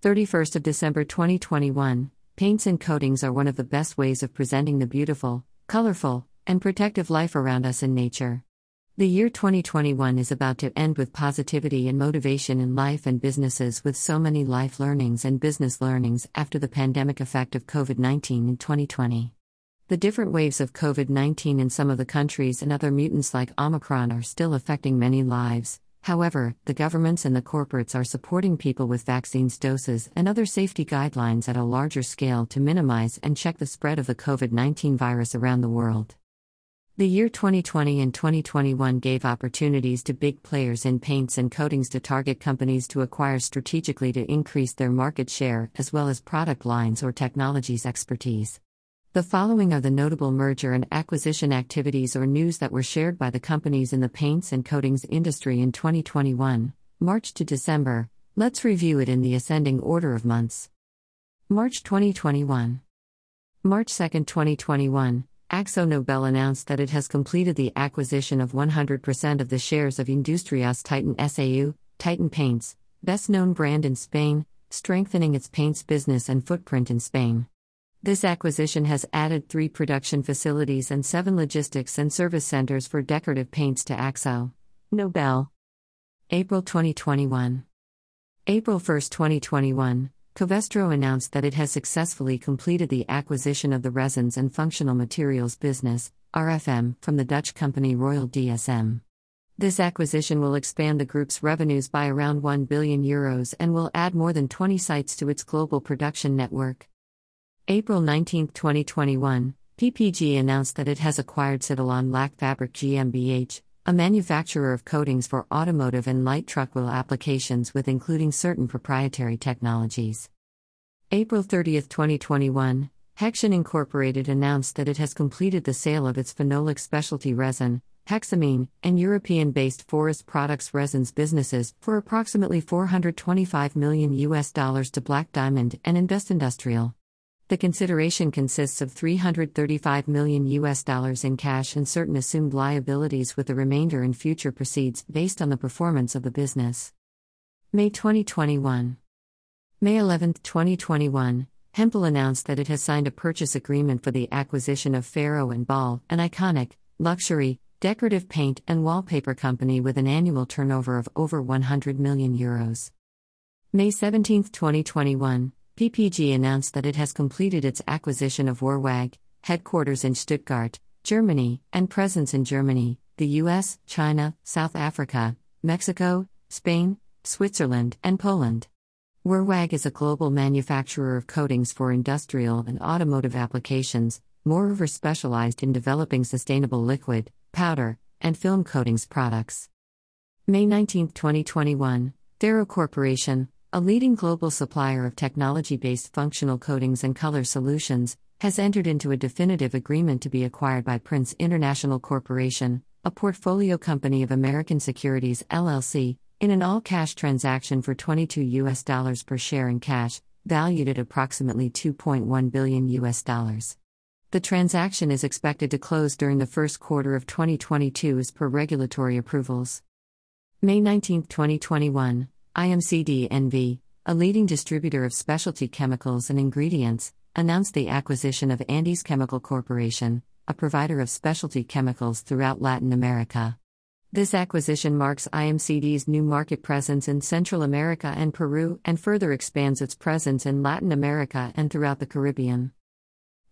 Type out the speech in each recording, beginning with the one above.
31st of December 2021. Paints and coatings are one of the best ways of presenting the beautiful, colorful, and protective life around us in nature. The year 2021 is about to end with positivity and motivation in life and businesses with so many life learnings and business learnings after the pandemic effect of COVID 19 in 2020. The different waves of COVID 19 in some of the countries and other mutants like Omicron are still affecting many lives, However, the governments and the corporates are supporting people with vaccines doses and other safety guidelines at a larger scale to minimize and check the spread of the COVID 19 virus around the world. The year 2020 and 2021 gave opportunities to big players in paints and coatings to target companies to acquire strategically to increase their market share as well as product lines or technologies expertise. The following are the notable merger and acquisition activities or news that were shared by the companies in the paints and coatings industry in 2021, March to December. Let's review it in the ascending order of months. March 2021. March 2, 2021, Akzo Nobel announced that it has completed the acquisition of 100% of the shares of Industrias Titan SAU, Titan Paints, best known brand in Spain, strengthening its paints business and footprint in Spain. This acquisition has added three production facilities and seven logistics and service centers for decorative paints to Akzo. Nobel. April 2021. April 1, 2021, Covestro announced that it has successfully completed the acquisition of the resins and functional materials business, RFM, from the Dutch company Royal DSM. This acquisition will expand the group's revenues by around 1 billion euros and will add more than 20 sites to its global production network. April 19, 2021, PPG announced that it has acquired Cetelon Lackfabrik GmbH, a manufacturer of coatings for automotive and light truck wheel applications with including certain proprietary technologies. April 30, 2021, Hexion Incorporated announced that it has completed the sale of its phenolic specialty resin, hexamine, and European based forest products resins businesses for approximately 425 million US dollars to Black Diamond and Investindustrial. The consideration consists of 335 million US dollars in cash and certain assumed liabilities with the remainder in future proceeds based on the performance of the business. May 2021. May 11, 2021, Hempel announced that it has signed a purchase agreement for the acquisition of Farrow and Ball, an iconic, luxury, decorative paint and wallpaper company with an annual turnover of over 100 million euros. May 17, 2021, PPG announced that it has completed its acquisition of Wörwag, headquarters in Stuttgart, Germany, and presence in Germany, the US, China, South Africa, Mexico, Spain, Switzerland, and Poland. Wörwag is a global manufacturer of coatings for industrial and automotive applications, moreover specialized in developing sustainable liquid, powder, and film coatings products. May 19, 2021, Ferro Corporation, a leading global supplier of technology based functional coatings and color solutions, has entered into a definitive agreement to be acquired by Prince International Corporation, a portfolio company of American Securities LLC, in an all cash transaction for 22 US dollars per share in cash, valued at approximately 2.1 billion US dollars. The transaction is expected to close during the first quarter of 2022 as per regulatory approvals. May 19, 2021. IMCD NV, a leading distributor of specialty chemicals and ingredients, announced the acquisition of Andes Chemical Corporation, a provider of specialty chemicals throughout Latin America. This acquisition marks IMCD's new market presence in Central America and Peru and further expands its presence in Latin America and throughout the Caribbean.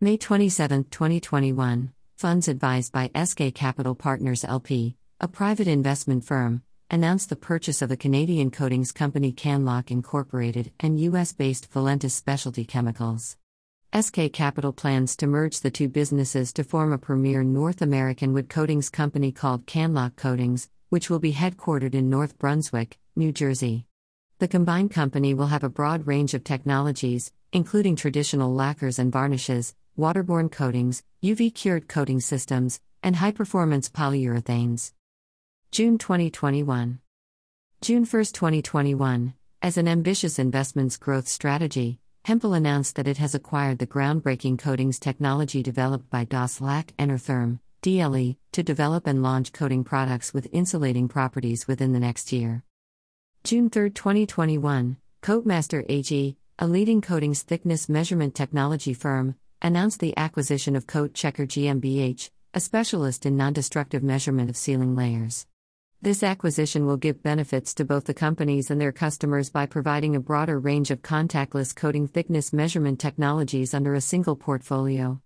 May 27, 2021, funds advised by SK Capital Partners LP, a private investment firm, announced the purchase of the Canadian coatings company Canlak Incorporated and US based Valentus Specialty Chemicals. SK Capital plans to merge the two businesses to form a premier North American wood coatings company called Canlak Coatings, which will be headquartered in North Brunswick, New Jersey. The combined company will have a broad range of technologies, including traditional lacquers and varnishes, waterborne coatings, UV cured coating systems, and high performance polyurethanes. June 2021. June 1, 2021, as an ambitious investments growth strategy, Hempel announced that it has acquired the groundbreaking coatings technology developed by Das Lac Enertherm, DLE, to develop and launch coating products with insulating properties within the next year. June 3, 2021, Coatmaster AG, a leading coatings thickness measurement technology firm, announced the acquisition of Coat Checker GmbH, a specialist in non destructive measurement of sealing layers. This acquisition will give benefits to both the companies and their customers by providing a broader range of contactless coating thickness measurement technologies under a single portfolio.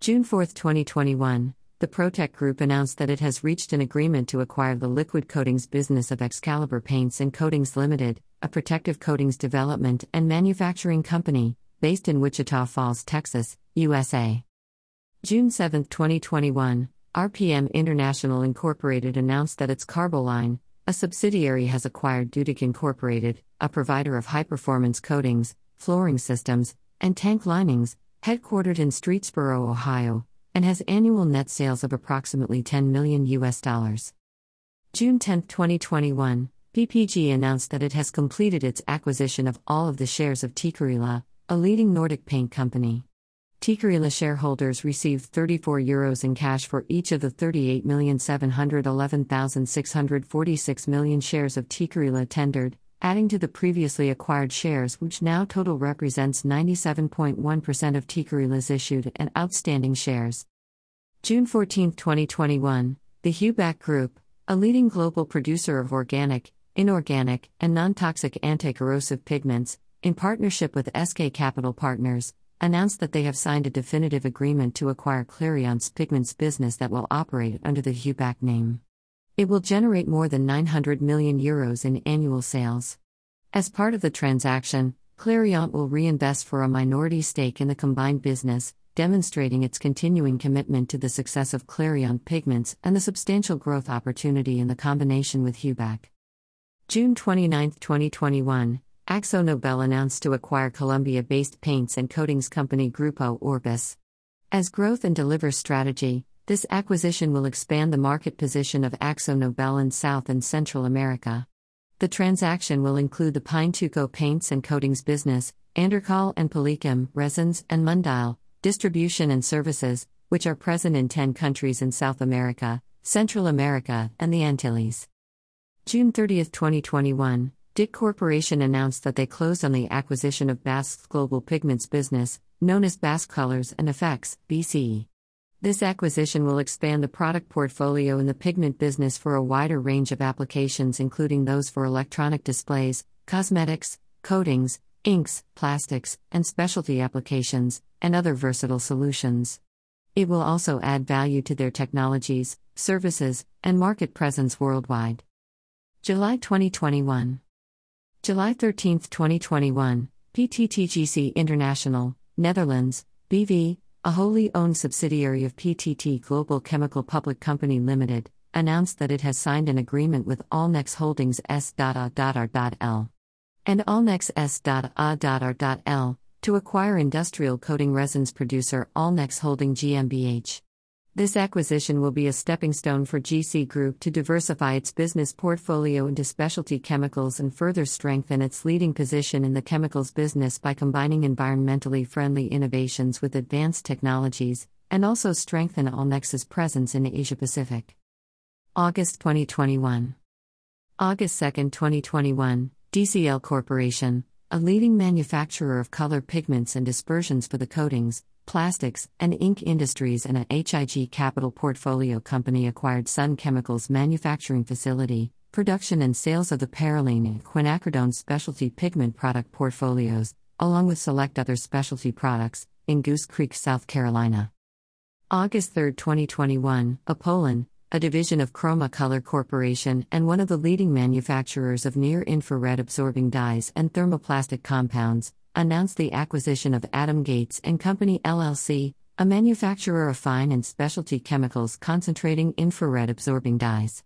June 4, 2021, the Protec Group announced that it has reached an agreement to acquire the liquid coatings business of Excalibur Paints and Coatings Limited, a protective coatings development and manufacturing company based in Wichita Falls, Texas, USA. June 7, 2021, RPM International Incorporated announced that its Carboline, a subsidiary, has acquired Dudick Incorporated, a provider of high performance coatings, flooring systems, and tank linings, headquartered in Streetsboro, Ohio, and has annual net sales of approximately 10 million US dollars. June 10, 2021, PPG announced that it has completed its acquisition of all of the shares of Tikkurila, a leading Nordic paint company. Tikkurila shareholders received 34 euros in cash for each of the 38,711,646 million shares of Tikkurila tendered, adding to the previously acquired shares, which now total represents 97.1% of Tikkurila's issued and outstanding shares. June 14, 2021, the Heubach Group, a leading global producer of organic, inorganic, and non toxic anti corrosive pigments, in partnership with SK Capital Partners, announced that they have signed a definitive agreement to acquire Clariant's pigments business that will operate under the Heubach name. It will generate more than 900 million euros in annual sales. As part of the transaction, Clariant will reinvest for a minority stake in the combined business, demonstrating its continuing commitment to the success of Clariant Pigments and the substantial growth opportunity in the combination with Heubach. June 29, 2021, AkzoNobel announced to acquire Colombia based paints and coatings company Grupo Orbis. As growth and deliver strategy, this acquisition will expand the market position of AkzoNobel in South and Central America. The transaction will include the Pintuco paints and coatings business, Andercol and Polychem resins and Mundial distribution and services, which are present in 10 countries in South America, Central America, and the Antilles. June 30, 2021, DIC Corporation announced that they closed on the acquisition of BASF's global pigments business, known as BASF Colors and Effects, BCE. This acquisition will expand the product portfolio in the pigment business for a wider range of applications, including those for electronic displays, cosmetics, coatings, inks, plastics, and specialty applications, and other versatile solutions. It will also add value to their technologies, services, and market presence worldwide. July 2021. July 13, 2021, PTTGC International, Netherlands, BV, a wholly owned subsidiary of PTT Global Chemical Public Company Limited, announced that it has signed an agreement with Allnex Holdings S.A.R.L. and Allnex S.A.R.L. to acquire industrial coating resins producer Allnex Holding GmbH. This acquisition will be a stepping stone for GC Group to diversify its business portfolio into specialty chemicals and further strengthen its leading position in the chemicals business by combining environmentally friendly innovations with advanced technologies, and also strengthen Allnex's presence in Asia Pacific. August 2021. August 2, 2021, DCL Corporation, a leading manufacturer of color pigments and dispersions for the coatings, plastics, and ink industries and a HIG Capital portfolio company acquired Sun Chemicals manufacturing facility, production and sales of the perylene and quinacridone specialty pigment product portfolios, along with select other specialty products, in Goose Creek, South Carolina. August 3, 2021, Epolin, a division of Chroma Color Corporation and one of the leading manufacturers of near infrared absorbing dyes and thermoplastic compounds, announced the acquisition of Adam Gates and Company LLC, a manufacturer of fine and specialty chemicals concentrating infrared absorbing dyes.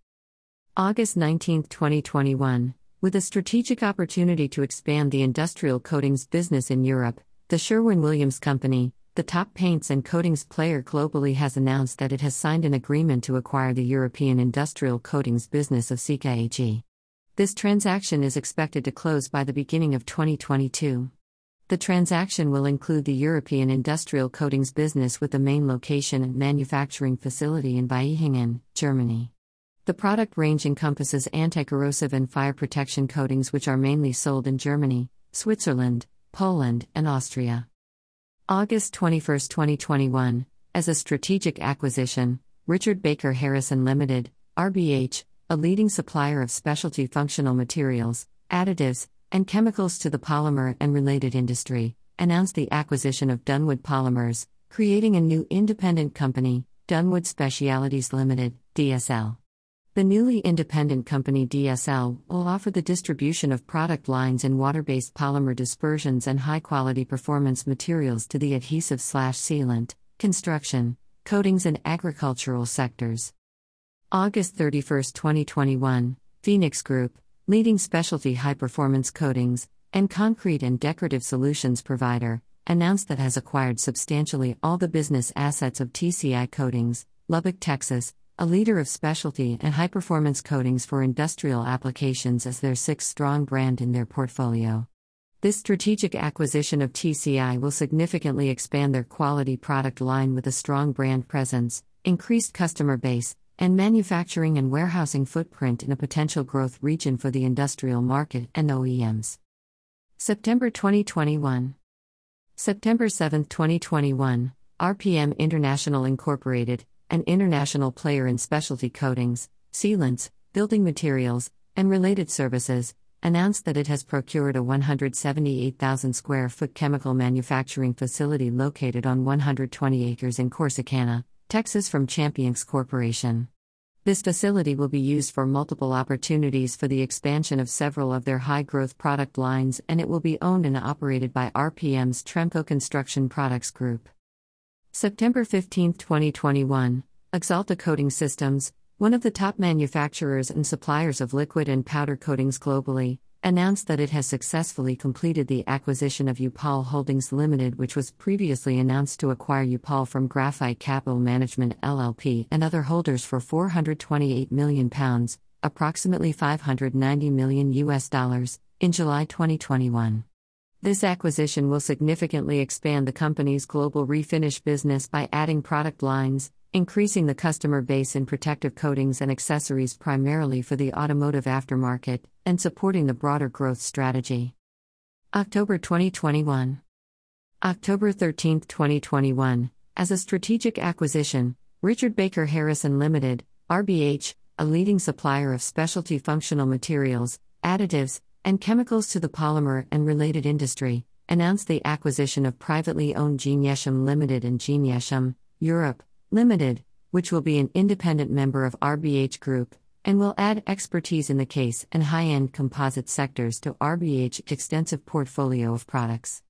August 19, 2021, with a strategic opportunity to expand the industrial coatings business in Europe, the Sherwin Williams Company, the top paints and coatings player globally, has announced that it has signed an agreement to acquire the European industrial coatings business of Sika AG. This transaction is expected to close by the beginning of 2022. The transaction will include the European industrial coatings business with the main location and manufacturing facility in Vaihingen, Germany. The product range encompasses anti corrosive and fire protection coatings, which are mainly sold in Germany, Switzerland, Poland, and Austria. August 21, 2021, as a strategic acquisition, Richard Baker Harrison Limited, RBH, a leading supplier of specialty functional materials, additives, and chemicals to the polymer and related industry, announced the acquisition of Dunwood Polymers, creating a new independent company, Dunwood Specialities Limited, DSL. The newly independent company DSL will offer the distribution of product lines in water based polymer dispersions and high quality performance materials to the adhesive slash sealant, construction, coatings, and agricultural sectors. August 31, 2021, Phoenix Group, leading specialty high performance coatings and concrete and decorative solutions provider, announced that has acquired substantially all the business assets of TCI Coatings, Lubbock, Texas, a leader of specialty and high performance coatings for industrial applications as their sixth strong brand in their portfolio. This strategic acquisition of TCI will significantly expand their quality product line with a strong brand presence, increased customer base, and manufacturing and warehousing footprint in a potential growth region for the industrial market and OEMs. September 2021. September 7, 2021, RPM International Incorporated, an international player in specialty coatings, sealants, building materials, and related services, announced that it has procured a 178,000 square foot chemical manufacturing facility located on 120 acres in Corsicana, Texas from Championx Corporation. This facility will be used for multiple opportunities for the expansion of several of their high growth product lines, and it will be owned and operated by RPM's Tremco Construction Products Group. September 15, 2021, Axalta Coating Systems, one of the top manufacturers and suppliers of liquid and powder coatings globally, announced that it has successfully completed the acquisition of U-POL Holdings Limited, which was previously announced to acquire U-POL from Graphite Capital Management LLP and other holders for 428 million pounds, approximately 590 million US dollars, in July 2021. This acquisition will significantly expand the company's global refinish business by adding product lines, increasing the customer base in protective coatings and accessories primarily for the automotive aftermarket, and supporting the broader growth strategy. October 2021. October 13, 2021, as a strategic acquisition, Richard Baker Harrison Limited, RBH, a leading supplier of specialty functional materials, additives, and chemicals to the polymer and related industry, announced the acquisition of privately owned Genesham Limited and Genesham, Europe, Limited, which will be an independent member of RBH Group, and will add expertise in the case and high end composite sectors to RBH's extensive portfolio of products.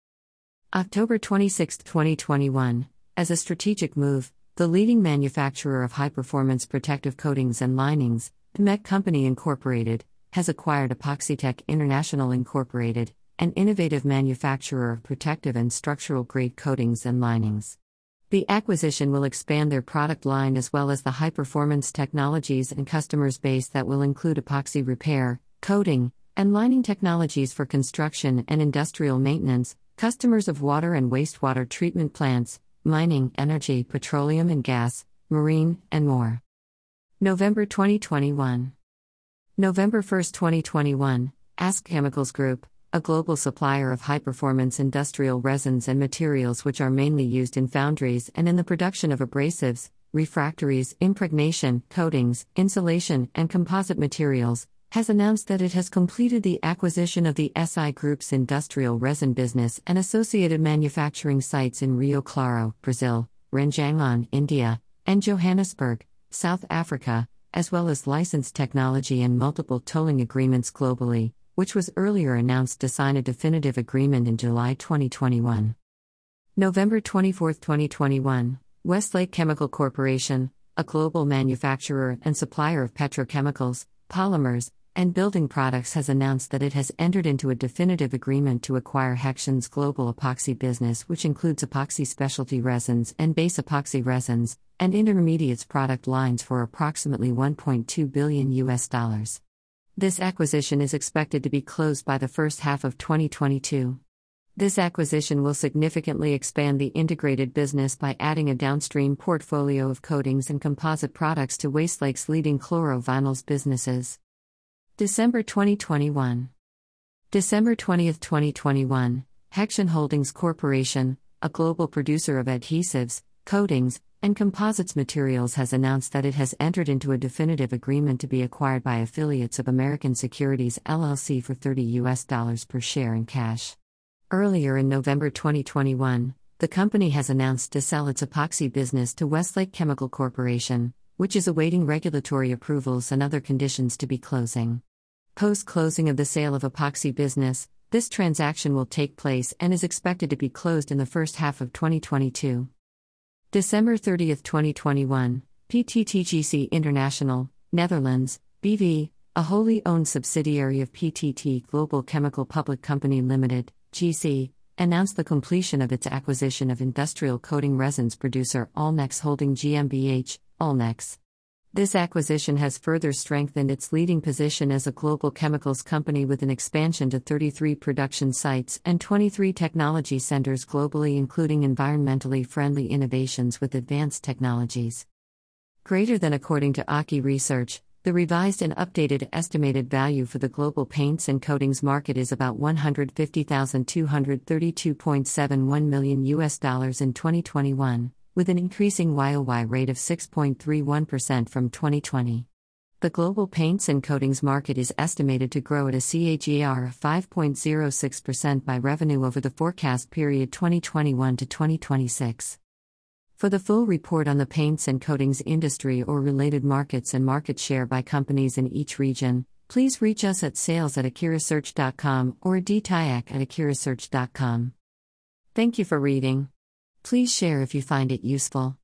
October 26, 2021, as a strategic move, the leading manufacturer of high performance protective coatings and linings, Met Company Incorporated, has acquired EpoxyTech International Incorporated, an innovative manufacturer of protective and structural grade coatings and linings. The acquisition will expand their product line as well as the high performance technologies and customers base that will include epoxy repair, coating, and lining technologies for construction and industrial maintenance, customers of water and wastewater treatment plants, mining, energy, petroleum and gas, marine, and more. November 2021. November 1, 2021, Ask Chemicals Group, a global supplier of high performance industrial resins and materials which are mainly used in foundries and in the production of abrasives, refractories, impregnation, coatings, insulation, and composite materials, has announced that it has completed the acquisition of the SI Group's industrial resin business and associated manufacturing sites in Rio Claro, Brazil, Ranjangaon, India, and Johannesburg, South Africa, as well as licensed technology and multiple tolling agreements globally, which was earlier announced to sign a definitive agreement in July 2021. November 24, 2021, Westlake Chemical Corporation, a global manufacturer and supplier of petrochemicals, polymers, and building products, has announced that it has entered into a definitive agreement to acquire Hexion's global epoxy business, which includes epoxy specialty resins and base epoxy resins and intermediates product lines for approximately 1.2 billion US dollars. This acquisition is expected to be closed by the first half of 2022. This acquisition will significantly expand the integrated business by adding a downstream portfolio of coatings and composite products to Westlake's leading chlorovinyls businesses. December 2021. December 20, 2021, Hexion Holdings Corporation, a global producer of adhesives, coatings, and composites materials has announced that it has entered into a definitive agreement to be acquired by affiliates of American Securities LLC for 30 US dollars per share in cash. Earlier in November 2021, the company has announced to sell its epoxy business to Westlake Chemical Corporation, which is awaiting regulatory approvals and other conditions to be closing. Post closing of the sale of epoxy business, this transaction will take place and is expected to be closed in the first half of 2022. December 30, 2021, PTTGC International, Netherlands, BV, a wholly owned subsidiary of PTT Global Chemical Public Company Limited, GC, announced the completion of its acquisition of industrial coating resins producer Allnex Holding GmbH, Allnex. This acquisition has further strengthened its leading position as a global chemicals company with an expansion to 33 production sites and 23 technology centers globally, including environmentally friendly innovations with advanced technologies. Greater than according to Aki Research, the revised and updated estimated value for the global paints and coatings market is about 150,232.71 million US dollars in 2021, with an increasing YOY rate of 6.31% from 2020. The global paints and coatings market is estimated to grow at a CAGR of 5.06% by revenue over the forecast period 2021 to 2026. For the full report on the paints and coatings industry or related markets and market share by companies in each region, please reach us at sales at akirasearch.com or dtayak at akirasearch.com. Thank you for reading. Please share if you find it useful.